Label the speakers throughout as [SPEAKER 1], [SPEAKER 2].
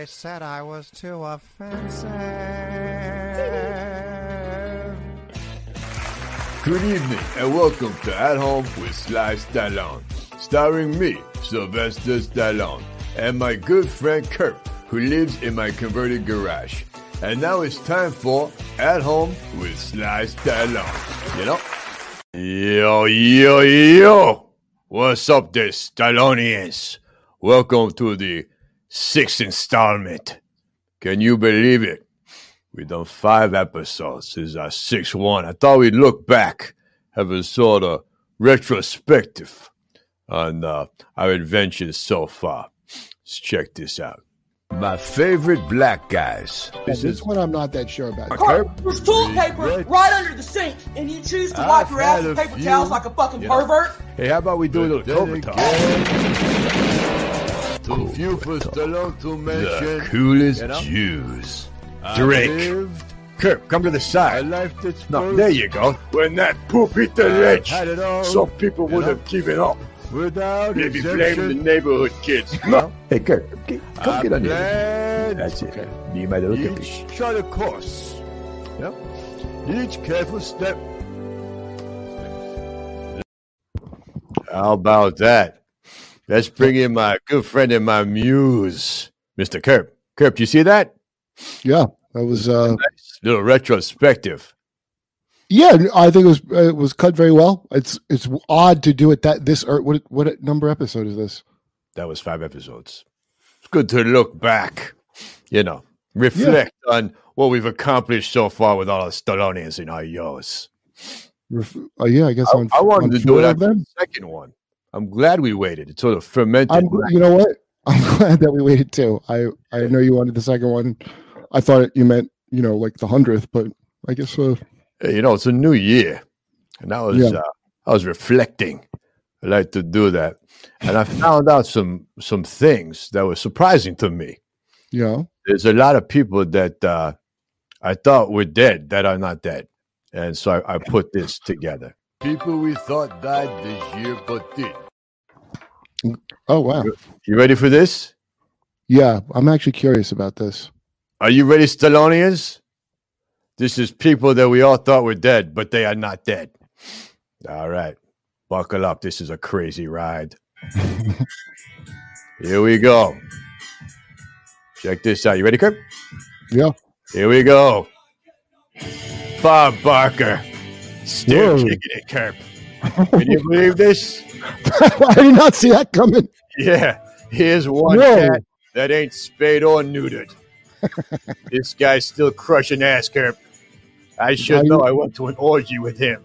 [SPEAKER 1] They said I was too offensive.
[SPEAKER 2] Good evening and welcome to At Home with Sly Stallone, starring me, Sylvester Stallone, and my good friend Kurt, who lives in my converted garage. And now it's time for At Home with Sly Stallone. You know? Yo, yo, yo! What's up this Stallonians? Welcome to the sixth installment. Can you believe it? We've done five episodes. This is our sixth one. I thought we'd look back, have a sort of retrospective on uh, our adventures so far. Let's check this out. My favorite black guys.
[SPEAKER 3] Yeah,
[SPEAKER 2] This
[SPEAKER 3] this
[SPEAKER 2] is
[SPEAKER 3] one I'm not that sure about.
[SPEAKER 2] Kurt.
[SPEAKER 4] There's toilet paper
[SPEAKER 2] Regret-
[SPEAKER 4] right under the sink, and you choose to
[SPEAKER 2] I've
[SPEAKER 4] wipe your ass with paper
[SPEAKER 2] few,
[SPEAKER 4] towels like a fucking
[SPEAKER 2] you know.
[SPEAKER 4] pervert.
[SPEAKER 2] Hey, how about we do a little
[SPEAKER 5] Then
[SPEAKER 2] Cobra talk?
[SPEAKER 5] Too few for Stallone to
[SPEAKER 2] The coolest
[SPEAKER 5] you know?
[SPEAKER 2] Jews. Drake. Kurt, come to the side. No, there you go. When that poop hit the ledge,
[SPEAKER 5] all.
[SPEAKER 2] some people would
[SPEAKER 5] know?
[SPEAKER 2] have given up.
[SPEAKER 5] Without
[SPEAKER 2] Maybe blame
[SPEAKER 5] exemption.
[SPEAKER 2] the neighborhood kids.
[SPEAKER 5] know?
[SPEAKER 2] Hey, Kurt, get, come
[SPEAKER 5] I
[SPEAKER 2] get on here. That's it. Be my little
[SPEAKER 5] each chart of course. Yep. Each careful step.
[SPEAKER 2] How about that? Let's bring in my good friend and my muse, Mr. Kurp. Kurp, you see that?
[SPEAKER 3] Yeah, that was. uh
[SPEAKER 2] Little retrospective.
[SPEAKER 3] Yeah, I think it was uh, it was cut very well. It's it's odd to do it that this or what what number episode is this?
[SPEAKER 2] That was five episodes. It's good to look back, you know, reflect on what we've accomplished so far with all the Stallonians in our yours.
[SPEAKER 3] Ref- Oh yeah, I guess
[SPEAKER 2] I,
[SPEAKER 3] on,
[SPEAKER 2] I wanted
[SPEAKER 3] on
[SPEAKER 2] to do it after the second one. I'm glad we waited. It sort of fermented.
[SPEAKER 3] I'm you know what? I'm glad that we waited too. I I know you wanted the second one. I thought you meant you know like the hundredth, but I guess uh,
[SPEAKER 2] you know, it's a new year, and I was
[SPEAKER 3] Yeah.
[SPEAKER 2] uh, I was reflecting. I like to do that, and I found out some some things that were surprising to me.
[SPEAKER 3] you know
[SPEAKER 2] There's a lot of people that uh, I thought were dead that are not dead, and so I, I put this together.
[SPEAKER 5] People we thought died this year but did.
[SPEAKER 3] oh wow
[SPEAKER 2] You ready for this?
[SPEAKER 3] yeah. I'm actually curious about this.
[SPEAKER 2] Are you ready, Stallonians? This is people that we all thought were dead, but they are not dead. All right, buckle up. This is a crazy ride. Here we go. Check this out. You ready, Kurt?
[SPEAKER 3] Yeah.
[SPEAKER 2] Here we go. Bob Barker. Still
[SPEAKER 3] Whoa.
[SPEAKER 2] kicking it, Kurt. Can you believe this?
[SPEAKER 3] I did not see that coming.
[SPEAKER 2] Yeah. Here's one
[SPEAKER 3] Whoa.
[SPEAKER 2] cat that ain't spayed or neutered. this guy's still crushing ass, Kurt. I should know. I went to an orgy with him.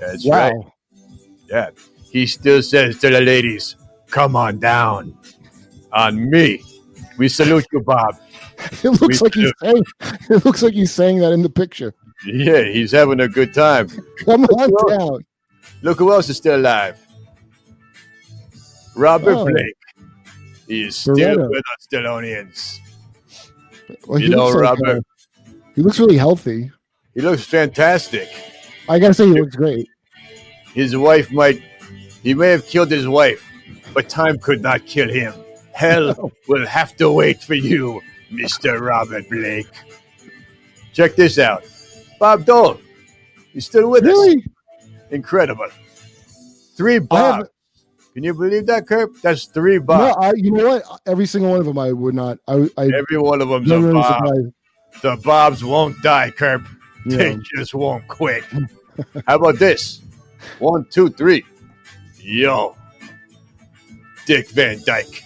[SPEAKER 2] That's
[SPEAKER 3] Wow.
[SPEAKER 2] right. Yeah. He still says to the ladies, come on down. On me. We salute you, Bob.
[SPEAKER 3] It looks
[SPEAKER 2] We
[SPEAKER 3] like he's saying. It looks like he's saying that in the picture.
[SPEAKER 2] Yeah, he's having a good time.
[SPEAKER 3] Come on
[SPEAKER 2] Sure.
[SPEAKER 3] down.
[SPEAKER 2] Look who else is still alive. Robert
[SPEAKER 3] Oh.
[SPEAKER 2] Blake. He is still
[SPEAKER 3] Beretta.
[SPEAKER 2] with us, Stallonians.
[SPEAKER 3] Well,
[SPEAKER 2] You know,
[SPEAKER 3] looks like,
[SPEAKER 2] Robert.
[SPEAKER 3] uh, he looks really healthy.
[SPEAKER 2] He looks fantastic.
[SPEAKER 3] I gotta say, he looks great.
[SPEAKER 2] His wife might, he may have killed his wife, but time could not kill him. Hell will have to wait for you, Mr. Robert Blake. Check this out. Bob Dole. He's still with us.
[SPEAKER 3] Really?
[SPEAKER 2] Incredible. Three Bob. Can you believe that, Kurt? That's three
[SPEAKER 3] no,
[SPEAKER 2] Bob.
[SPEAKER 3] I, you know what? Every single one of them, I would not. I, I
[SPEAKER 2] Every one of them's a
[SPEAKER 3] really
[SPEAKER 2] Bob.
[SPEAKER 3] surprised.
[SPEAKER 2] The Bobs won't die, Kurp.
[SPEAKER 3] Yeah.
[SPEAKER 2] They just won't quit. How about this? One, two, three. Yo. Dick Van Dyke,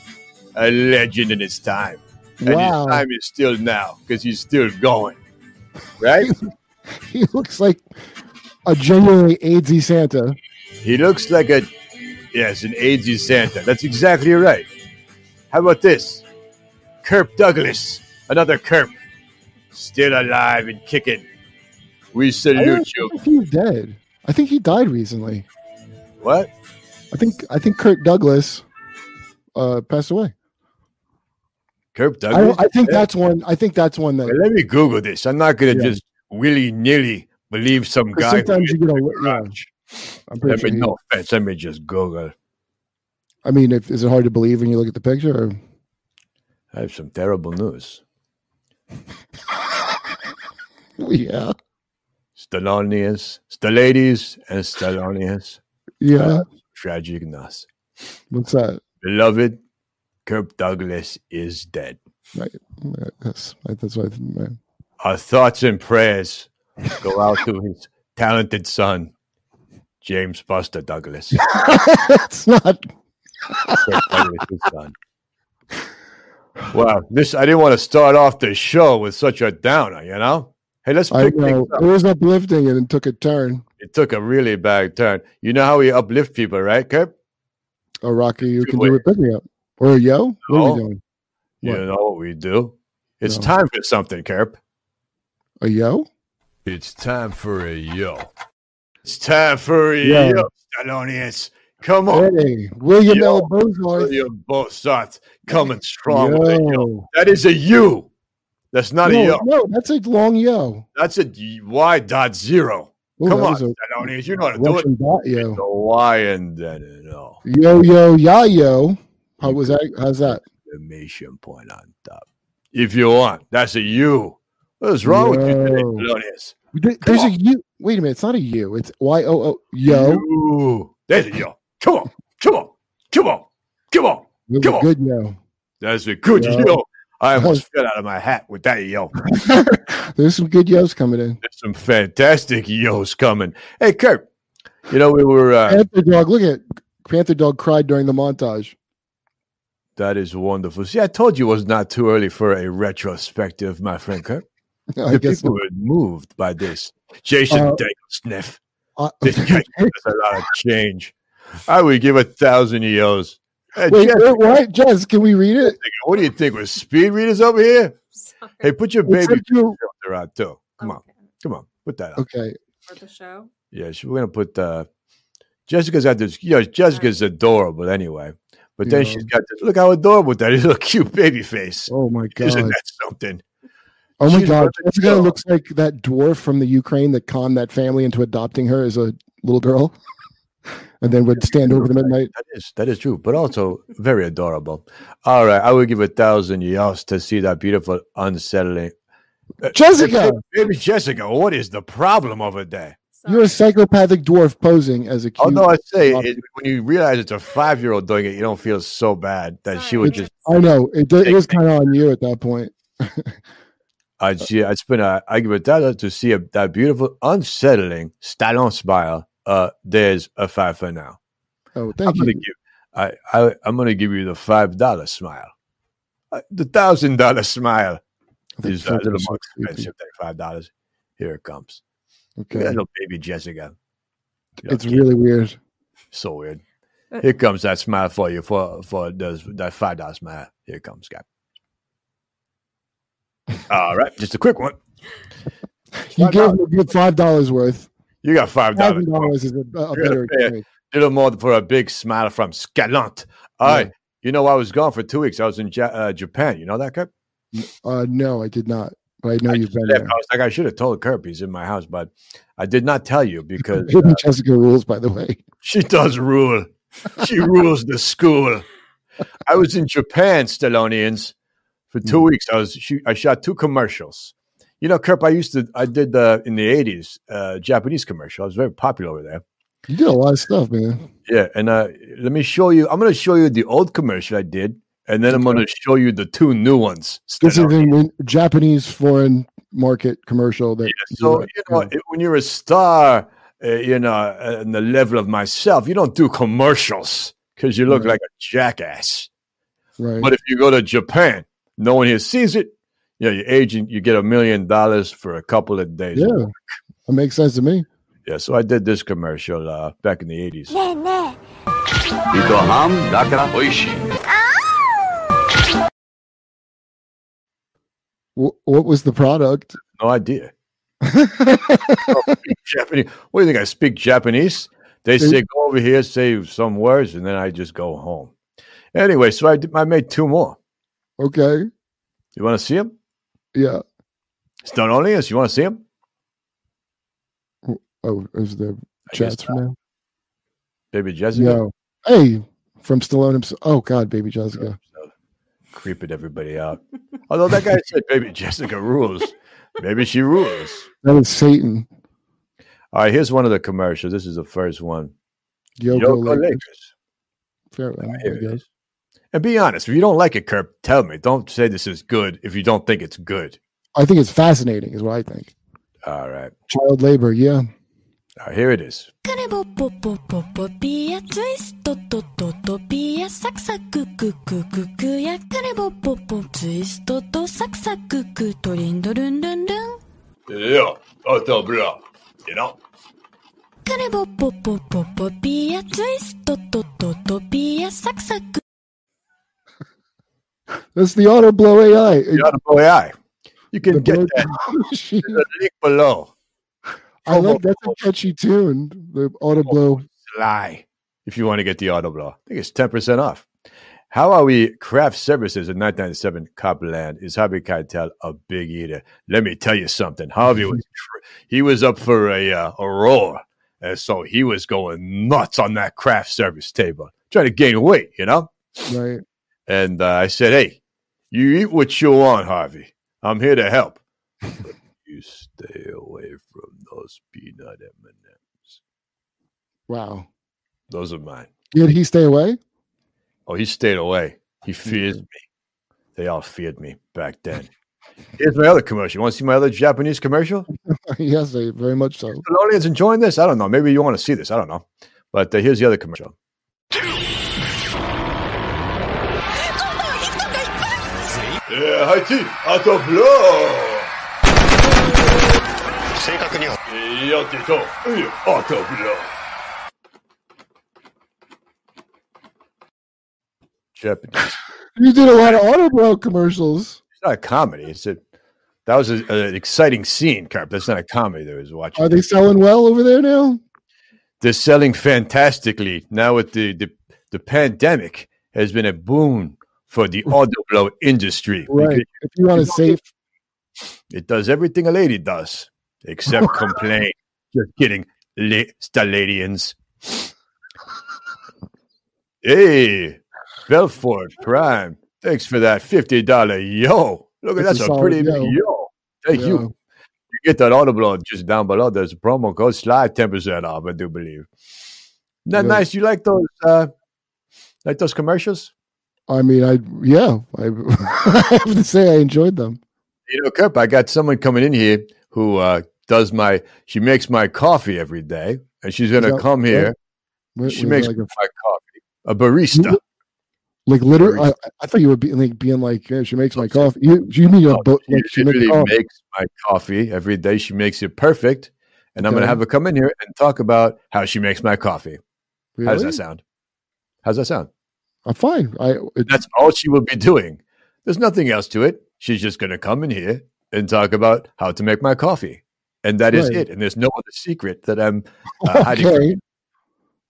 [SPEAKER 2] a legend in his time. And
[SPEAKER 3] Wow.
[SPEAKER 2] his time is still now because he's still going. Right?
[SPEAKER 3] He looks like a genuinely AIDSy Santa.
[SPEAKER 2] he looks like a, yes, an AIDSy Santa. That's exactly right. How about this? Kurp Douglas, another Kurp, still alive and kicking. We
[SPEAKER 3] I
[SPEAKER 2] salute you.
[SPEAKER 3] he's dead. I think he died recently.
[SPEAKER 2] What?
[SPEAKER 3] I think I think Kirk Douglas uh, passed away. Kurp
[SPEAKER 2] Douglas?
[SPEAKER 3] don't, I think that's one. I think that's one that.
[SPEAKER 2] Let me Google this. I'm not going to
[SPEAKER 3] Yeah.
[SPEAKER 2] just willy nilly believe some guy.
[SPEAKER 3] sometimes you get a- yeah. I'm pretty sure.
[SPEAKER 2] no offense. Let me just Google.
[SPEAKER 3] I mean, if, is it hard to believe when you look at the picture? Or?
[SPEAKER 2] I have some terrible news.
[SPEAKER 3] Yeah.
[SPEAKER 2] Stallonius, Stalladies, and Stallonius.
[SPEAKER 3] Yeah.
[SPEAKER 2] Uh, tragic news.
[SPEAKER 3] What's that?
[SPEAKER 2] Beloved, Kirk Douglas is dead.
[SPEAKER 3] Right. Yeah, That's that's what I think. man.
[SPEAKER 2] Our thoughts and prayers go out to his talented son, James Buster Douglas.
[SPEAKER 3] it's not.
[SPEAKER 2] Douglas' son. Wow, this I didn't want to start off the show with such a downer, you know. Hey, let's
[SPEAKER 3] I
[SPEAKER 2] pick.
[SPEAKER 3] It was uplifting and it took a turn.
[SPEAKER 2] It took a really bad turn. You know how we uplift people, right, Kirk?
[SPEAKER 3] Oh, Rocky, you
[SPEAKER 2] Good
[SPEAKER 3] can
[SPEAKER 2] way.
[SPEAKER 3] do it. Pick me up. Or yo? What are we doing?
[SPEAKER 2] You
[SPEAKER 3] What?
[SPEAKER 2] know what we do. It's
[SPEAKER 3] No.
[SPEAKER 2] time for something, Kurp.
[SPEAKER 3] A yo?
[SPEAKER 2] It's time for a yo. It's time for a
[SPEAKER 3] Yeah.
[SPEAKER 2] yo, Stallonius. Come on.
[SPEAKER 3] Hey, William
[SPEAKER 2] Yo.
[SPEAKER 3] L. Bozarth.
[SPEAKER 2] William Bossart coming strong with a yo.
[SPEAKER 3] Yo.
[SPEAKER 2] That is a U. That's not a yo.
[SPEAKER 3] no, that's a long yo.
[SPEAKER 2] That's a Y dot zero.
[SPEAKER 3] Ooh,
[SPEAKER 2] Come on, Stallonius. You know how to do it.
[SPEAKER 3] Russian dot yo.
[SPEAKER 2] The Y and then an O.
[SPEAKER 3] Yo, yo, ya, yo. How was that? How's that?
[SPEAKER 2] Exclamation point on top. If you want, that's a a U. What is wrong with you today,
[SPEAKER 3] Yo. There- There's a
[SPEAKER 2] on.
[SPEAKER 3] U. Wait a minute. It's not a U. It's Y O O. Yo.
[SPEAKER 2] Yo. There's a yo. Come on. Come on. Come on. Come on. Come
[SPEAKER 3] a
[SPEAKER 2] on.
[SPEAKER 3] good yo.
[SPEAKER 2] That's a good
[SPEAKER 3] Yo.
[SPEAKER 2] yo. I almost fell out of my hat with that yo.
[SPEAKER 3] There's some good yos coming in.
[SPEAKER 2] There's some fantastic yos coming. Hey, Kurt, you know, we were, uh,
[SPEAKER 3] Panther dog. Look at Panther dog cried during the montage.
[SPEAKER 2] that is wonderful. See, I told you it was not too early for a retrospective, my friend Kurt.
[SPEAKER 3] I
[SPEAKER 2] The
[SPEAKER 3] guess.
[SPEAKER 2] people were moved by this. Jason
[SPEAKER 3] Uh,
[SPEAKER 2] Dale Sniff.
[SPEAKER 3] Uh,
[SPEAKER 2] This guy gives a lot of change. I would give a thousand yos. Hey,
[SPEAKER 3] wait,
[SPEAKER 2] Jess,
[SPEAKER 3] wait, what? Jess, can we read it?
[SPEAKER 2] what do you think? We're speed readers over here?
[SPEAKER 6] Sorry.
[SPEAKER 2] Hey, put your
[SPEAKER 3] It
[SPEAKER 2] baby
[SPEAKER 3] said you-
[SPEAKER 2] filter out too. Come on, come on, put that up.
[SPEAKER 3] Okay.
[SPEAKER 6] For the show.
[SPEAKER 2] Yeah, we're gonna put uh Jessica's got this. You know, Jessica's adorable anyway. But then she's got this. Look how adorable that is. Little cute baby face.
[SPEAKER 3] Oh my god.
[SPEAKER 2] Isn't that something?
[SPEAKER 3] Oh my
[SPEAKER 2] She's
[SPEAKER 3] god, Jessica
[SPEAKER 2] show.
[SPEAKER 3] looks like that dwarf from the Ukraine that conned that family into adopting her as a little girl, and then would stand over them at night.
[SPEAKER 2] That is that is true, but also very adorable. All right, I would give a thousand yos to see that beautiful, unsettling Uh,
[SPEAKER 3] Jessica,
[SPEAKER 2] Baby Jessica, what is the problem over there?
[SPEAKER 3] you're a psychopathic dwarf posing as a cute.
[SPEAKER 2] Although I say, it, when you realize it's a five-year-old doing it, you don't feel so bad that she would
[SPEAKER 6] Sorry.
[SPEAKER 2] just.
[SPEAKER 3] I know it, do- it was kind of on you at that point.
[SPEAKER 2] I'd see. I'd spend. A, I give a thousand to see a, that beautiful, unsettling Stallone smile. Uh, there's a five for now.
[SPEAKER 3] Oh,
[SPEAKER 2] I'm
[SPEAKER 3] thank
[SPEAKER 2] gonna
[SPEAKER 3] you.
[SPEAKER 2] give. I, I I'm gonna give you the five dollar smile. Uh, the thousand dollar smile
[SPEAKER 3] I
[SPEAKER 2] is uh, a little more expensive than five dollars. Here it comes.
[SPEAKER 3] Okay,
[SPEAKER 2] little baby Jessica. You know,
[SPEAKER 3] it's really weird.
[SPEAKER 2] so weird.
[SPEAKER 6] Uh,
[SPEAKER 2] Here comes that smile for you for for those that five dollar smile. Here it comes, guy. All right, just a quick one.
[SPEAKER 3] You gave him a good five dollars worth.
[SPEAKER 2] You got five dollars.
[SPEAKER 3] Is a, a better
[SPEAKER 2] gonna pay it.
[SPEAKER 3] exchange.
[SPEAKER 2] little more for a big smile from Stallone. All right.
[SPEAKER 3] Yeah.
[SPEAKER 2] You know, I was gone for two weeks. I was in ja- uh, Japan. You know that, Kurt?
[SPEAKER 3] Uh, no, I did not, but I know
[SPEAKER 2] I
[SPEAKER 3] you've been there.
[SPEAKER 2] I was like, I should have told Kurt he's in my house, but I did not tell you because uh,
[SPEAKER 3] Jessica rules, by the way.
[SPEAKER 2] she does rule. She rules the school. I was in Japan, Stallonians, for two
[SPEAKER 3] Mm.
[SPEAKER 2] weeks. I was shoot, I shot two commercials. You know, Kurt, I used to I did the in the eighties uh, Japanese commercial. I was very popular over there.
[SPEAKER 3] You did a lot of stuff, man.
[SPEAKER 2] Yeah, and uh, let me show you. I'm going to show you the old commercial I did, and then I'm going to show you the two new ones.
[SPEAKER 3] This is a Japanese foreign market commercial that.
[SPEAKER 2] so you know, when you're a star, uh, you know, uh, in the level of myself, you don't do commercials because you look
[SPEAKER 3] Right.
[SPEAKER 2] like a jackass.
[SPEAKER 3] right.
[SPEAKER 2] But if you go to Japan, no one here sees it. Yeah, you know, your agent, you get a million dollars for a couple of days.
[SPEAKER 3] Yeah, that makes sense to me.
[SPEAKER 2] Yeah, so I did this commercial uh, back in the 80s.
[SPEAKER 3] What was the product?
[SPEAKER 2] No idea. Japanese. What do you think? I speak Japanese? They say, go over here, say some words, and then I just go home. Anyway, so I, did, I made two more
[SPEAKER 3] okay,
[SPEAKER 2] You want to see him?
[SPEAKER 3] yeah.
[SPEAKER 2] Stone Audience, you want to see him?
[SPEAKER 3] Oh, is the chats from now?
[SPEAKER 2] Baby Jessica.
[SPEAKER 3] No. Hey, from Stallone himself. Oh God, baby Jessica.
[SPEAKER 2] creeping everybody out. Although that guy said baby Jessica rules. Maybe she rules.
[SPEAKER 3] That is Satan.
[SPEAKER 2] All right, here's one of the commercials. This is the first one.
[SPEAKER 3] Yoko,
[SPEAKER 2] Yoko
[SPEAKER 3] Lakers.
[SPEAKER 2] Lakers.
[SPEAKER 3] Fair enough,
[SPEAKER 2] Here
[SPEAKER 3] I
[SPEAKER 2] it
[SPEAKER 3] guess.
[SPEAKER 2] is. And be honest, if you don't like it, Kurp, tell me. Don't say this is good if you don't think it's good.
[SPEAKER 3] I think it's fascinating, is what I think.
[SPEAKER 2] All right.
[SPEAKER 3] Child labor, yeah.
[SPEAKER 2] Right, here it is. Yeah, You know?
[SPEAKER 6] Be a twist, be a.
[SPEAKER 3] That's the auto blow AI.
[SPEAKER 2] The Autoblow AI. You can
[SPEAKER 3] The
[SPEAKER 2] get that the link below.
[SPEAKER 3] I like that's a catchy tune. The auto blow.
[SPEAKER 2] Sly. If you want to get the Autoblow, I think it's 10% off. How are we craft services in 1997 Copland? Is Harvey Keitel a big eater? Let me tell you something. Harvey was he was up for a uh, a roar, and so he was going nuts on that craft service table, trying to gain weight, you know.
[SPEAKER 3] Right.
[SPEAKER 2] And uh, I said, "Hey, you eat what you want, Harvey. I'm here to help. But you stay away from those peanut M&Ms.
[SPEAKER 3] Wow.
[SPEAKER 2] Those are mine."
[SPEAKER 3] Did he stay away?
[SPEAKER 2] Oh, he stayed away. He fears me. They all feared me back then. Here's my other commercial. You want to see my other Japanese commercial?
[SPEAKER 3] yes, very much so.
[SPEAKER 2] The audience enjoying this? I don't know. Maybe you want to see this. I don't know. But uh, here's the other commercial. えー、ハイキアトブロー
[SPEAKER 7] 正確には。
[SPEAKER 2] えー、やっていた。えー、アトブロー。Japanese.
[SPEAKER 3] You did a lot of Autoblow commercials.
[SPEAKER 2] It's not a comedy. It's a that was a, a, an exciting scene, Kurp. That's not a comedy that I was watching.
[SPEAKER 3] Are they selling well over there now?
[SPEAKER 2] They're selling fantastically now. With the the, the pandemic has been a boon for the Autoblow industry.
[SPEAKER 3] Right. If you want to save,
[SPEAKER 2] It does everything a lady does, except complain. Just kidding, la- Staladians. Hey, Belfort Prime. Thanks for that fifty dollar yo. Look at
[SPEAKER 3] That's
[SPEAKER 2] that's,
[SPEAKER 3] a
[SPEAKER 2] a pretty
[SPEAKER 3] yo.
[SPEAKER 2] yo. Thank you. You get that Autoblow just down below. There's a promo code SLY ten percent off. I do believe. Isn't that nice? You like those? Uh, like those commercials?
[SPEAKER 3] I mean, I yeah, I, I have to say I enjoyed them.
[SPEAKER 2] You know, Kurp, I got someone coming in here who uh, does my. She makes my coffee every day, and she's going to come here.
[SPEAKER 3] What-
[SPEAKER 2] She makes
[SPEAKER 3] like a,
[SPEAKER 2] my coffee. A barista.
[SPEAKER 3] like literally. I, I thought you were being like being like yeah, she makes my coffee. You you mean
[SPEAKER 2] No,
[SPEAKER 3] boat
[SPEAKER 2] she
[SPEAKER 3] like she makes
[SPEAKER 2] literally
[SPEAKER 3] coffee?
[SPEAKER 2] makes my coffee every day. She makes it perfect, and I'm going to have her come in here and talk about how she makes my coffee. How does that sound? How's that sound?
[SPEAKER 3] I'm fine. I it,
[SPEAKER 2] That's all she will be doing. There's nothing else to it. She's just going to come in here and talk about how to make my coffee, and that is
[SPEAKER 3] Right.
[SPEAKER 2] it. And there's no other secret that I'm uh, hiding from.
[SPEAKER 3] okay.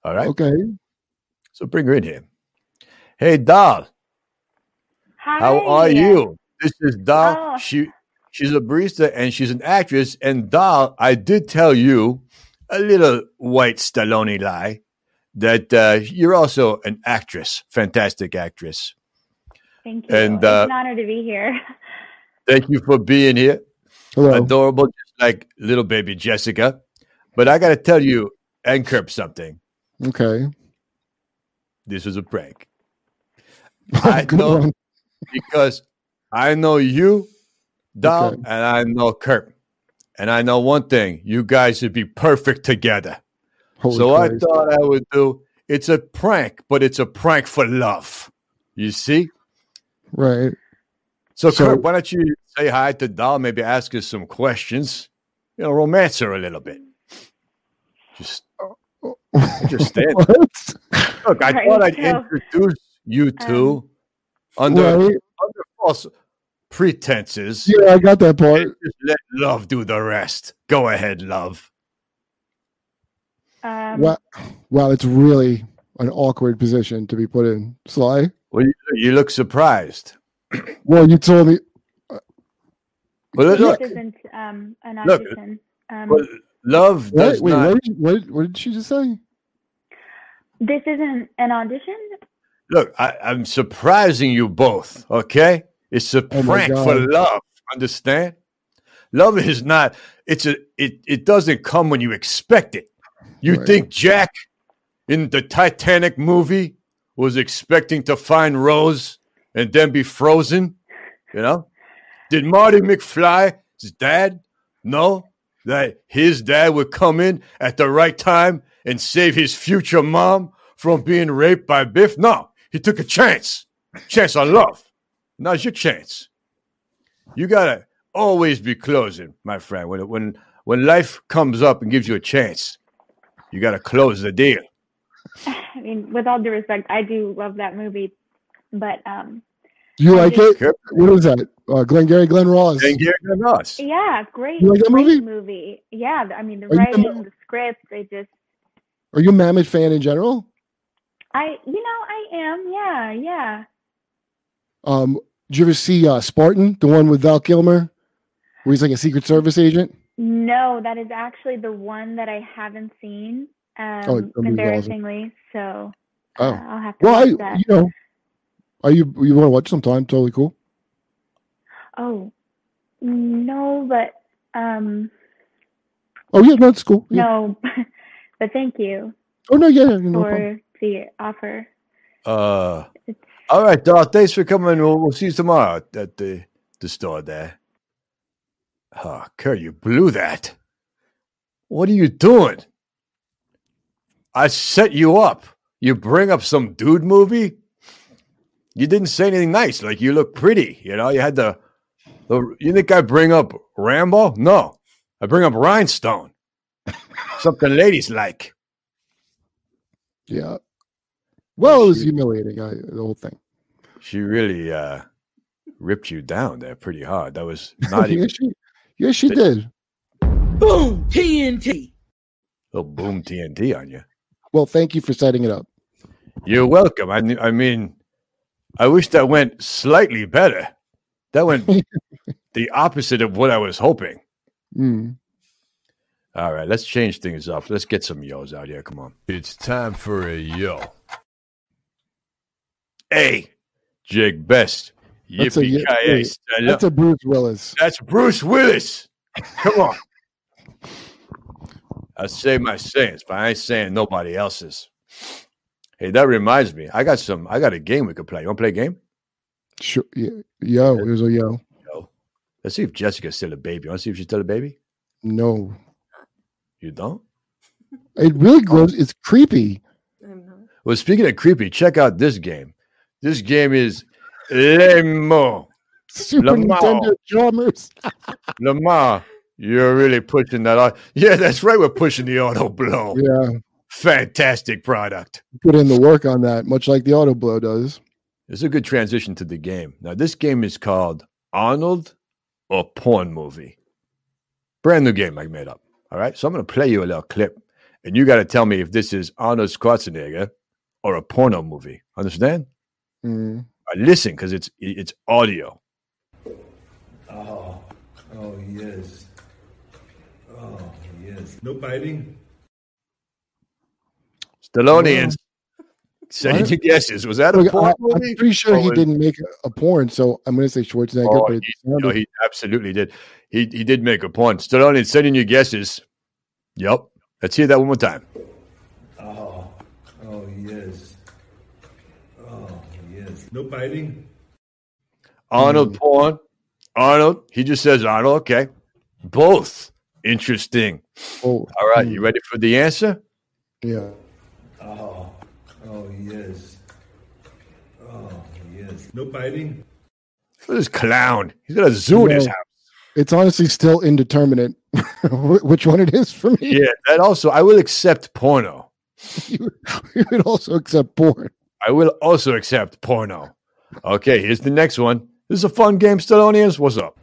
[SPEAKER 2] All right.
[SPEAKER 3] Okay.
[SPEAKER 2] So bring her in here. Hey, Dal,
[SPEAKER 8] Hi.
[SPEAKER 2] how are you? This is Dal.
[SPEAKER 8] Oh.
[SPEAKER 2] She she's a barista and she's an actress. And Dal, I did tell you a little white Stallone lie that uh, you're also an actress, fantastic actress.
[SPEAKER 8] Thank you.
[SPEAKER 2] and,
[SPEAKER 8] it's
[SPEAKER 2] uh,
[SPEAKER 8] an honor to be here.
[SPEAKER 2] Thank you for being here.
[SPEAKER 3] Hello.
[SPEAKER 2] Adorable, just like little baby Jessica. But I got to tell you and Kurp something.
[SPEAKER 3] Okay.
[SPEAKER 2] This was a prank. I know
[SPEAKER 3] one.
[SPEAKER 2] because I know you, Dal,
[SPEAKER 3] Okay.
[SPEAKER 2] and I know Kurt. And I know one thing you guys would be perfect together.
[SPEAKER 3] Holy
[SPEAKER 2] so I thought I would do it's a prank, but it's a prank for love. You see?
[SPEAKER 3] Right.
[SPEAKER 2] So,
[SPEAKER 3] So-
[SPEAKER 2] Kurt, why don't you say hi to Dal, maybe ask her some questions, you know, romance her a little bit. Just, just stand.
[SPEAKER 3] What?
[SPEAKER 2] Look, I
[SPEAKER 8] Right,
[SPEAKER 2] thought I'd
[SPEAKER 8] so,
[SPEAKER 2] introduce you um, two under,
[SPEAKER 3] Right.
[SPEAKER 2] under false pretenses.
[SPEAKER 3] Yeah, I got that part.
[SPEAKER 2] just let love do the rest. Go ahead, love.
[SPEAKER 8] Um,
[SPEAKER 3] Wow, wow, it's really an awkward position to be put in. Sly.
[SPEAKER 2] Well, you, you look surprised.
[SPEAKER 3] Well, you told me.
[SPEAKER 2] Well,
[SPEAKER 8] this
[SPEAKER 2] look,
[SPEAKER 8] isn't um, an
[SPEAKER 2] Look,
[SPEAKER 8] audition. um,
[SPEAKER 2] well, love
[SPEAKER 3] What?
[SPEAKER 2] does
[SPEAKER 3] Wait,
[SPEAKER 2] not.
[SPEAKER 3] what did, what, what did she just say?
[SPEAKER 8] this isn't an audition.
[SPEAKER 2] Look, I, I'm surprising you both. Okay, it's a
[SPEAKER 3] Oh
[SPEAKER 2] prank for love. Understand? Love is not. It's a. It. It doesn't come when you expect it. You
[SPEAKER 3] Right.
[SPEAKER 2] think Jack in the Titanic movie was expecting to find Rose and then be frozen? You know? Did Marty McFly, his dad, know that his dad would come in at the right time and save his future mom from being raped by Biff? No, he took a chance. Chance on love. Now's your chance. You gotta always be closing, my friend. When when when life comes up and gives you a chance, you gotta close the deal.
[SPEAKER 8] I mean, with all due respect, I do love that movie, but um,
[SPEAKER 3] You
[SPEAKER 8] I
[SPEAKER 3] like
[SPEAKER 8] just-
[SPEAKER 3] it? What is that? Uh, Glengarry Glen Ross.
[SPEAKER 2] And Gary Ross.
[SPEAKER 8] yeah, great,
[SPEAKER 3] You like that
[SPEAKER 8] great
[SPEAKER 3] movie?
[SPEAKER 8] movie. Yeah, I mean, the
[SPEAKER 3] Are
[SPEAKER 8] writing,
[SPEAKER 3] familiar-
[SPEAKER 8] the script, they just,
[SPEAKER 3] Are you a Mamet fan in general?
[SPEAKER 8] I, you know, I am. Yeah, yeah.
[SPEAKER 3] Um, did you ever see uh, Spartan, the one with Val Kilmer, where he's like a Secret Service agent?
[SPEAKER 8] No, that is actually the one that I haven't seen. Um,
[SPEAKER 3] Oh, that movie's awesome.
[SPEAKER 8] embarrassingly, so
[SPEAKER 3] Oh.
[SPEAKER 8] uh, I'll have to
[SPEAKER 3] Well,
[SPEAKER 8] watch
[SPEAKER 3] I,
[SPEAKER 8] that.
[SPEAKER 3] you know, are you you want to watch sometime? Totally cool.
[SPEAKER 8] Oh, no, but um,
[SPEAKER 3] Oh yeah, no, it's cool. Yeah.
[SPEAKER 8] no, but thank you
[SPEAKER 3] Oh no, yeah, yeah, no problem.
[SPEAKER 8] for the offer.
[SPEAKER 2] Uh
[SPEAKER 8] It's,
[SPEAKER 2] all right, Doc. Thanks for coming. We'll, we'll see you tomorrow at the the store there. Oh, Kurt, you blew that. What are you doing? I set you up. You bring up some dude movie. You didn't say anything nice. Like you look pretty. You know, you had the. the you think I bring up Rambo? No, I bring up Rhinestone. Something ladies like.
[SPEAKER 3] Yeah. Well, it was humiliating. I, the whole thing.
[SPEAKER 2] She really uh ripped you down there pretty hard. That was not even
[SPEAKER 3] she, yeah, she did.
[SPEAKER 4] Boom! TNT.
[SPEAKER 2] a boom TNT on you.
[SPEAKER 3] Well, thank you for setting it up.
[SPEAKER 2] You're welcome. I, I mean, I wish that went slightly better. That went the opposite of what I was hoping.
[SPEAKER 3] Mm.
[SPEAKER 2] All right, let's change things up. Let's get some yos out here. Come on.
[SPEAKER 5] It's time for a yo.
[SPEAKER 2] Hey, Jake Best.
[SPEAKER 3] That's a ye-
[SPEAKER 2] Yippee-ki-yay,
[SPEAKER 3] wait,
[SPEAKER 2] stand
[SPEAKER 3] That's a Bruce Willis.
[SPEAKER 2] That's Bruce Willis. Come on. I say my sayings, but I ain't saying nobody else's. Hey, that reminds me. I got some. I got a game we could play. You want to play a game?
[SPEAKER 3] Sure, yeah, yo, there's a yo.
[SPEAKER 2] Yo. Let's see if Jessica's still a baby. You want to see if she's still a baby?
[SPEAKER 3] No,
[SPEAKER 2] You don't?
[SPEAKER 3] it really oh. grows. It's creepy.
[SPEAKER 2] Well, speaking of creepy, check out this game. This game is Lemo.
[SPEAKER 3] Super
[SPEAKER 2] Lamar.
[SPEAKER 3] Nintendo drummers.
[SPEAKER 2] Lamar, you're really pushing that. au- Yeah, that's right. We're pushing the auto blow.
[SPEAKER 3] Yeah,
[SPEAKER 2] Fantastic product.
[SPEAKER 3] put in the work on that, much like the auto blow does.
[SPEAKER 2] It's a good transition to the game. Now, this game is called Arnold or Porn Movie. Brand new game I made up. All right. So I'm going to play you a little clip, and you got to tell me if this is Arnold Schwarzenegger or a porno movie. Understand?
[SPEAKER 3] Mm.
[SPEAKER 2] Listen, because it's it's audio.
[SPEAKER 7] Oh, oh yes. Oh yes. No biting.
[SPEAKER 2] Stallone and saying
[SPEAKER 3] What?
[SPEAKER 2] your guesses. Was that a
[SPEAKER 3] Look,
[SPEAKER 2] porn
[SPEAKER 3] I, am pretty sure he
[SPEAKER 2] was-
[SPEAKER 3] didn't make a porn, so I'm going to say Schwarzenegger.
[SPEAKER 2] Oh, he, no, he absolutely did. He he did make a point. Stallone, sending your guesses. Yep. Let's hear that one more time.
[SPEAKER 7] Oh, oh yes. Oh yes. No biting.
[SPEAKER 2] Arnold
[SPEAKER 3] Hmm.
[SPEAKER 2] porn. Arnold. He just says Arnold. Okay. Both interesting.
[SPEAKER 3] oh,
[SPEAKER 2] All right. You ready for the answer?
[SPEAKER 3] yeah.
[SPEAKER 7] Oh, oh yes. Oh yes. No biting.
[SPEAKER 2] Look at this clown. He's got a zoo in his house.
[SPEAKER 3] It's honestly still indeterminate which one it is for me.
[SPEAKER 2] Yeah. That also. I will accept porno.
[SPEAKER 3] You, you would also accept porn.
[SPEAKER 2] I will also accept porno. Okay. Here's the next one. This is a fun game, Stallonians. What's up?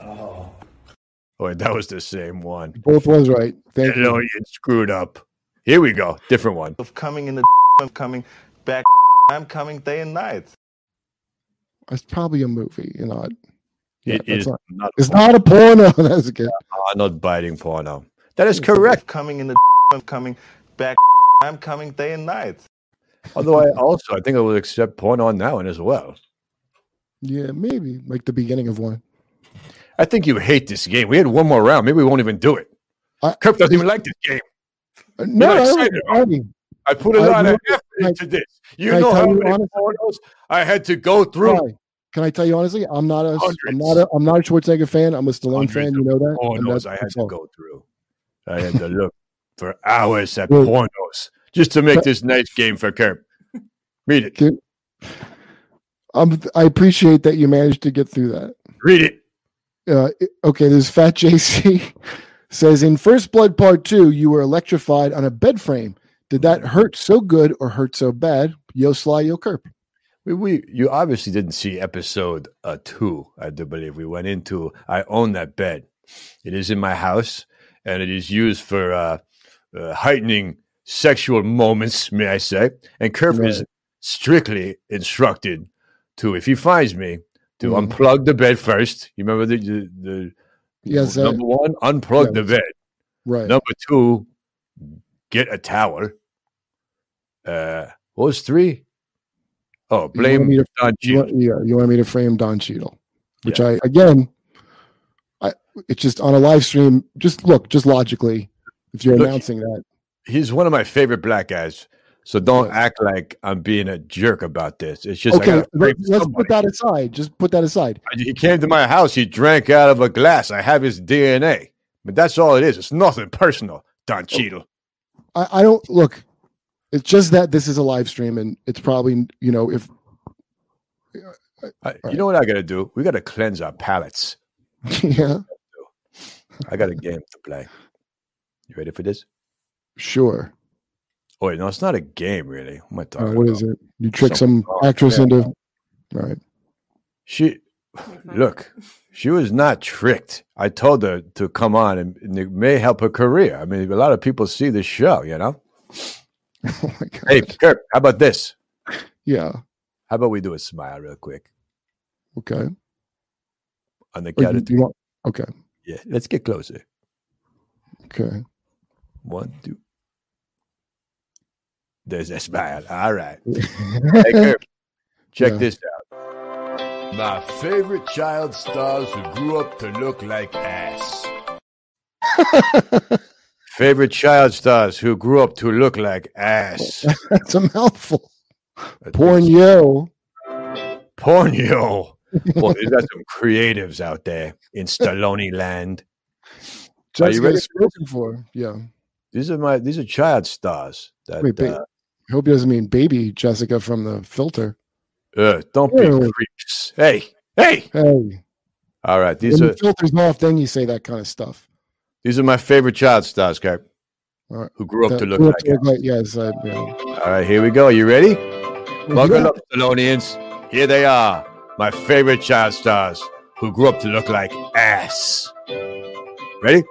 [SPEAKER 7] Oh,
[SPEAKER 2] Oh, wait, that was the same one.
[SPEAKER 3] Both ones right. Thank you.
[SPEAKER 2] Stallonian screwed up. Here we go. Different one.
[SPEAKER 9] of coming in the I'm coming back I'm coming day and night.
[SPEAKER 3] It's probably a movie, you know. Yeah,
[SPEAKER 2] It
[SPEAKER 3] that's
[SPEAKER 2] is
[SPEAKER 3] not-
[SPEAKER 2] not
[SPEAKER 3] it's not a porno. That's good.
[SPEAKER 2] Arnold biting porno. That is correct.
[SPEAKER 9] Of coming in the I'm coming back I'm coming day and night.
[SPEAKER 2] Although I also I think I would accept porn on that one as well.
[SPEAKER 3] Yeah, maybe like the beginning of one.
[SPEAKER 2] I think you hate this game. We had one more round. Maybe we won't even do it.
[SPEAKER 3] I-
[SPEAKER 2] Kirk doesn't even like this game.
[SPEAKER 3] Uh, No, I,
[SPEAKER 2] excited
[SPEAKER 3] I, mean,
[SPEAKER 2] I put a lot of effort into this. You know how
[SPEAKER 3] you
[SPEAKER 2] many
[SPEAKER 3] honestly-
[SPEAKER 2] pornos I had to go through.
[SPEAKER 3] Can I tell you honestly? I'm not a I'm not a I'm not a Schwarzenegger fan. I'm a Stallone fan. You know that.
[SPEAKER 2] Pornos I had to go through. I had to look for hours at pornos just to make this nice game for Kirk. Read it.
[SPEAKER 3] Can- Um, I appreciate that you managed to get through that.
[SPEAKER 2] Read it.
[SPEAKER 3] Uh, okay, there's Fat JC says in First Blood Part Two, you were electrified on a bed frame. Did that hurt so good or hurt so bad? Yo Sly, yo Kurp.
[SPEAKER 2] We, we you obviously didn't see episode uh, two. I do believe we went into. I own that bed. It is in my house, and it is used for uh, uh, heightening sexual moments. May I say? And Kirk is strictly instructed to, if he finds me, to
[SPEAKER 3] Mhm.
[SPEAKER 2] unplug the bed first. You remember the the, the
[SPEAKER 3] Yes,
[SPEAKER 2] number one, unplug the bed.
[SPEAKER 3] Right.
[SPEAKER 2] Number two, get a towel. Uh, what was three? Oh, blame
[SPEAKER 3] me to-
[SPEAKER 2] Don
[SPEAKER 3] You want, yeah, you want me to frame Don Cheadle, which
[SPEAKER 2] Yeah.
[SPEAKER 3] I again, I it's just on a live stream. Just look, just logically, if you're
[SPEAKER 2] Look,
[SPEAKER 3] announcing that,
[SPEAKER 2] He's one of my favorite black guys. So don't act like I'm being a jerk about this. It's just
[SPEAKER 3] okay, Let, let's
[SPEAKER 2] somebody.
[SPEAKER 3] put that aside. Just put that aside.
[SPEAKER 2] He came to my house. He drank out of a glass. I have his DNA, but that's all it is. It's nothing personal. Don oh, Cheadle.
[SPEAKER 3] I, I don't look. It's just that this is a live stream, and it's probably you know if
[SPEAKER 2] I, you know what I got to do? We got to cleanse our palates.
[SPEAKER 3] yeah,
[SPEAKER 2] I got a game to play. You ready for this?
[SPEAKER 3] Sure.
[SPEAKER 2] Oh, wait, no, it's not a game, really. What am I
[SPEAKER 3] Uh, what is it? You trick
[SPEAKER 2] Some-
[SPEAKER 3] some actress into all right.
[SPEAKER 2] She, look, she was not tricked. I told her to come on, and, and it may help her career. I mean, a lot of people see this show, you know.
[SPEAKER 3] Oh my god.
[SPEAKER 2] Hey, Kirk, how about this?
[SPEAKER 3] Yeah.
[SPEAKER 2] How about we do a smile real quick
[SPEAKER 3] Okay.
[SPEAKER 2] on the
[SPEAKER 3] Oh,
[SPEAKER 2] count
[SPEAKER 3] you-
[SPEAKER 2] of three?
[SPEAKER 3] you want- okay.
[SPEAKER 2] Yeah, let's get closer.
[SPEAKER 3] Okay.
[SPEAKER 2] One, two. There's a smile. All right. Hey, Kirk, check
[SPEAKER 3] Yeah.
[SPEAKER 2] this out. My favorite child stars who grew up to look like ass. Favorite child stars who grew up to look like ass.
[SPEAKER 3] That's a mouthful.
[SPEAKER 2] That's
[SPEAKER 3] Porn yo.
[SPEAKER 2] Pornio. Boy, there's got some creatives out there in Stallone land. Are you ready
[SPEAKER 3] spoken for. Yeah.
[SPEAKER 2] These are my these are child stars. That
[SPEAKER 3] Wait,
[SPEAKER 2] uh,
[SPEAKER 3] I hope he doesn't mean baby Jessica from the filter.
[SPEAKER 2] uh, don't be
[SPEAKER 3] Ew.
[SPEAKER 2] creeps. Hey, hey.
[SPEAKER 3] Hey,
[SPEAKER 2] All right, these
[SPEAKER 3] when
[SPEAKER 2] are
[SPEAKER 3] the filter's off, then you say that kind of stuff.
[SPEAKER 2] these are my favorite child stars,
[SPEAKER 3] All right.
[SPEAKER 2] who grew up
[SPEAKER 3] That-
[SPEAKER 2] to look like.
[SPEAKER 3] to like- yes, I, yeah.
[SPEAKER 2] All right, here we go. You ready? Welcome
[SPEAKER 3] Yeah.
[SPEAKER 2] up, Stallonians. Here they are, my favorite child stars who grew up to look like ass. Ready?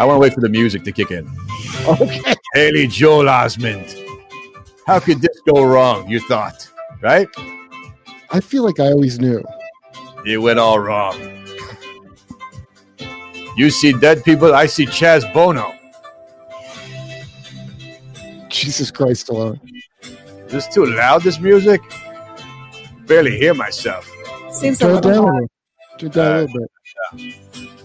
[SPEAKER 2] I want to wait for the music to kick in.
[SPEAKER 3] Okay.
[SPEAKER 2] Haley Joel Osment. How could this go wrong? You thought, right?
[SPEAKER 3] I feel like I always knew.
[SPEAKER 2] It went all wrong. You see dead people, I see Chaz Bono.
[SPEAKER 3] Jesus Christ alone.
[SPEAKER 2] Is this too loud, this music? Barely hear myself.
[SPEAKER 10] Seems a
[SPEAKER 3] Turn it
[SPEAKER 10] little
[SPEAKER 3] down a Turn it down a little uh, bit.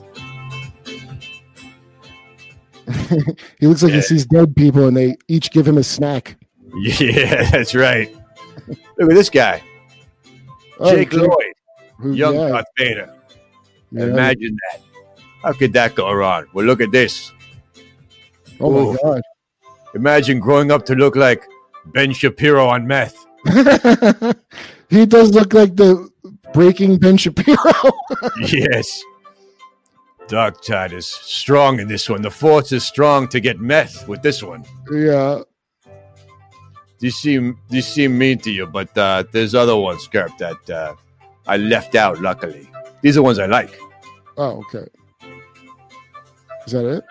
[SPEAKER 3] he looks like
[SPEAKER 2] Yeah.
[SPEAKER 3] he sees dead people and they each give him a snack.
[SPEAKER 2] Yeah, that's right. Look at this guy,
[SPEAKER 3] Oh,
[SPEAKER 2] Jake Lloyd,
[SPEAKER 3] who-
[SPEAKER 2] young
[SPEAKER 3] yeah,
[SPEAKER 2] Darth Vader.
[SPEAKER 3] yeah.
[SPEAKER 2] Imagine that. How could that go wrong? Well, look at this.
[SPEAKER 3] Oh my god.
[SPEAKER 2] Imagine growing up to look like Ben Shapiro on meth.
[SPEAKER 3] he does look like the breaking Ben Shapiro.
[SPEAKER 2] yes. Dark Tide is strong in this one. The Force is strong to get meth with this one.
[SPEAKER 3] yeah.
[SPEAKER 2] These seem these seem mean to you, but uh, there's other ones, Kurp, that uh, I left out. Luckily, these are ones I like.
[SPEAKER 3] Oh, okay. Is that it?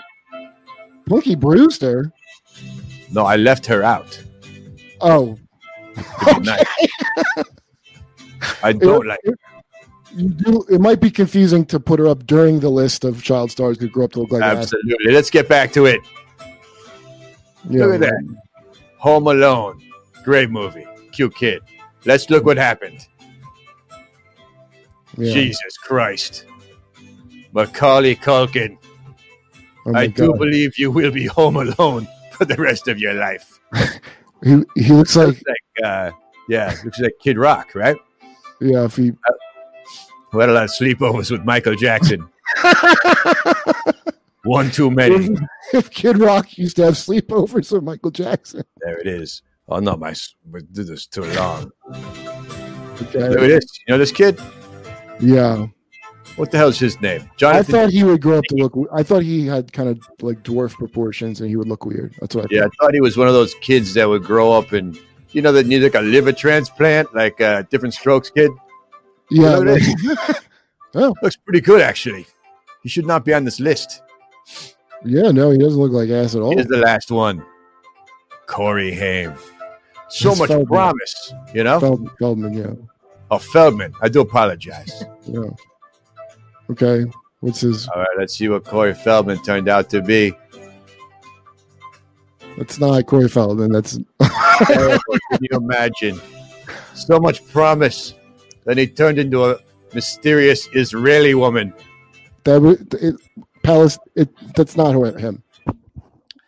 [SPEAKER 3] Punky Brewster.
[SPEAKER 2] No, I left her out.
[SPEAKER 3] Oh.
[SPEAKER 2] Nice. I don't like.
[SPEAKER 3] it, you do, it might be confusing to put her up during the list of child stars who grew up to look like.
[SPEAKER 2] Absolutely. Let's get back to it.
[SPEAKER 3] Yeah,
[SPEAKER 2] Look at that. Home Alone. Great movie. Cute kid. Let's look what happened.
[SPEAKER 3] Yeah.
[SPEAKER 2] Jesus Christ. Macaulay Culkin.
[SPEAKER 3] Oh
[SPEAKER 2] I do believe you will be home alone for the rest of your life.
[SPEAKER 3] He he looks like
[SPEAKER 2] Looks like, uh, yeah, looks like Kid Rock, right?
[SPEAKER 3] yeah. If he
[SPEAKER 2] Who had a lot of sleepovers with Michael Jackson. One too many.
[SPEAKER 3] if, if Kid Rock used to have sleepovers with Michael Jackson.
[SPEAKER 2] There it is. Oh no, my we did this too long.
[SPEAKER 3] Okay.
[SPEAKER 2] There it is. You know this kid?
[SPEAKER 3] Yeah,
[SPEAKER 2] What the hell's his name?
[SPEAKER 3] I thought he would grow up to look. I thought he had kind of like dwarf proportions, and he would look weird. That's what I
[SPEAKER 2] yeah, I
[SPEAKER 3] thought.
[SPEAKER 2] thought he was one of those kids that would grow up and you know that need like a liver transplant, like a different strokes kid.
[SPEAKER 3] Yeah,
[SPEAKER 2] You know
[SPEAKER 3] oh,
[SPEAKER 2] Looks pretty good actually. He should not be on this list.
[SPEAKER 3] yeah. No, he doesn't look like ass at all.
[SPEAKER 2] Here's the last one. Corey Haim. So
[SPEAKER 3] That's
[SPEAKER 2] much
[SPEAKER 3] Feldman.
[SPEAKER 2] promise, you know?
[SPEAKER 3] Feld, Feldman, yeah,
[SPEAKER 2] Oh, Feldman. I do apologize.
[SPEAKER 3] yeah. Okay, what's his?
[SPEAKER 2] All right, let's see what Corey Feldman turned out to be.
[SPEAKER 3] That's not Corey Feldman. That's
[SPEAKER 2] Can you imagine? So much promise. Then he turned into a mysterious Israeli woman.
[SPEAKER 3] that. would- It, Palace. It. That's not who- him.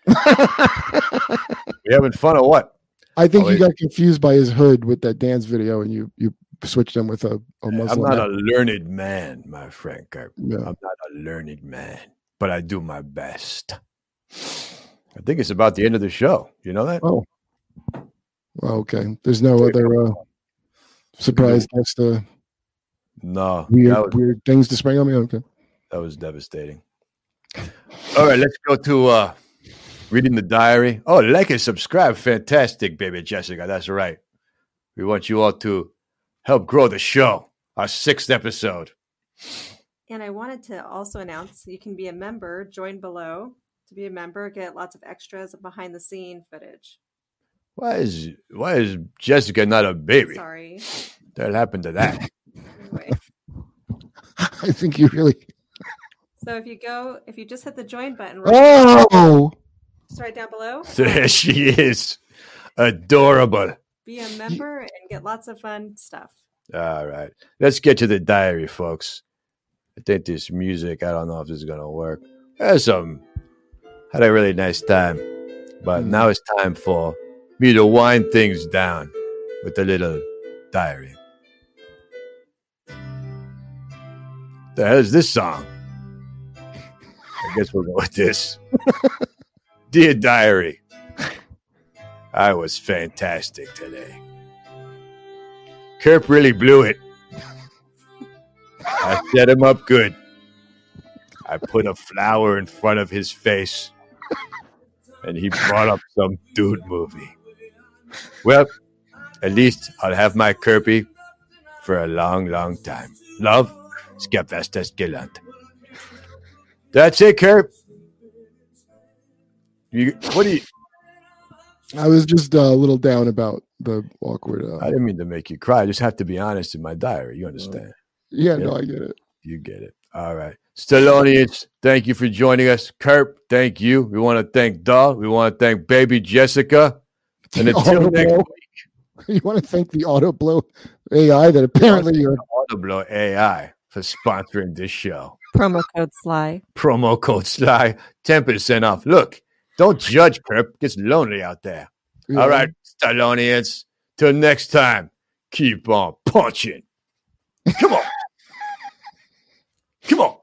[SPEAKER 2] We having fun or what?
[SPEAKER 3] I think
[SPEAKER 2] Oh,
[SPEAKER 3] you got confused by his hood with that dance video, and you you switched him with a, a Muslim.
[SPEAKER 2] I'm not a learned man, my friend Kirk.
[SPEAKER 3] Yeah.
[SPEAKER 2] I'm not a learned man, but I do my best. I think it's about the end of the show. You know that?
[SPEAKER 3] Oh, well, okay. There's no other uh, surprise guest. Uh,
[SPEAKER 2] No,
[SPEAKER 3] weird
[SPEAKER 2] that was,
[SPEAKER 3] weird things to spring on me. Okay.
[SPEAKER 2] that was devastating. All right, let's go to uh, reading the diary. Oh, like and subscribe. Fantastic, baby Jessica. That's right. We want you all to help grow the show. Our sixth episode.
[SPEAKER 10] And I wanted to also announce you can be a member, join below to be a member, get lots of extras and behind the scene footage.
[SPEAKER 2] Why is why is Jessica not a baby?
[SPEAKER 10] Sorry.
[SPEAKER 2] That happened to that.
[SPEAKER 10] Anyway.
[SPEAKER 3] I think you really.
[SPEAKER 10] So if you go, if you just hit the join button right,
[SPEAKER 3] Oh,
[SPEAKER 10] just right down below,
[SPEAKER 2] There she is. Adorable.
[SPEAKER 10] be a member and get lots of fun stuff.
[SPEAKER 2] All right. Let's get to the diary, folks. I think this music, I don't know if this is going to work. There's some, had a really nice time. But hmm. now it's time for me to wind things down with a little diary. The hell is this song? I guess we'll go with this. Dear Diary, I was fantastic today. Kurp really blew it. I set him up good. I put a flower in front of his face, and he brought up some dude movie. Well, at least I'll have my Kirby for a long, long time. Love, Skepvestes Gilland. That's it, Kurp. You, what do you?
[SPEAKER 3] I was just uh, a little down about the awkward. Uh,
[SPEAKER 2] I didn't mean to make you cry. I just have to be honest in my diary. You understand?
[SPEAKER 3] yeah, no, I get it.
[SPEAKER 2] You get it. All right. Stallonians, thank you for joining us. Kurp, thank you. We want to thank Doll. We want to thank baby Jessica. And until next
[SPEAKER 3] blow. You want to thank the auto blow AI that apparently you're.
[SPEAKER 2] Autoblow AI for sponsoring this show.
[SPEAKER 10] Promo code SLY.
[SPEAKER 2] Promo code SLY, 10% off. Look, don't judge Kurp. It gets lonely out there. All right, Stallonians. Till next time, keep on punching. Come on. Come on.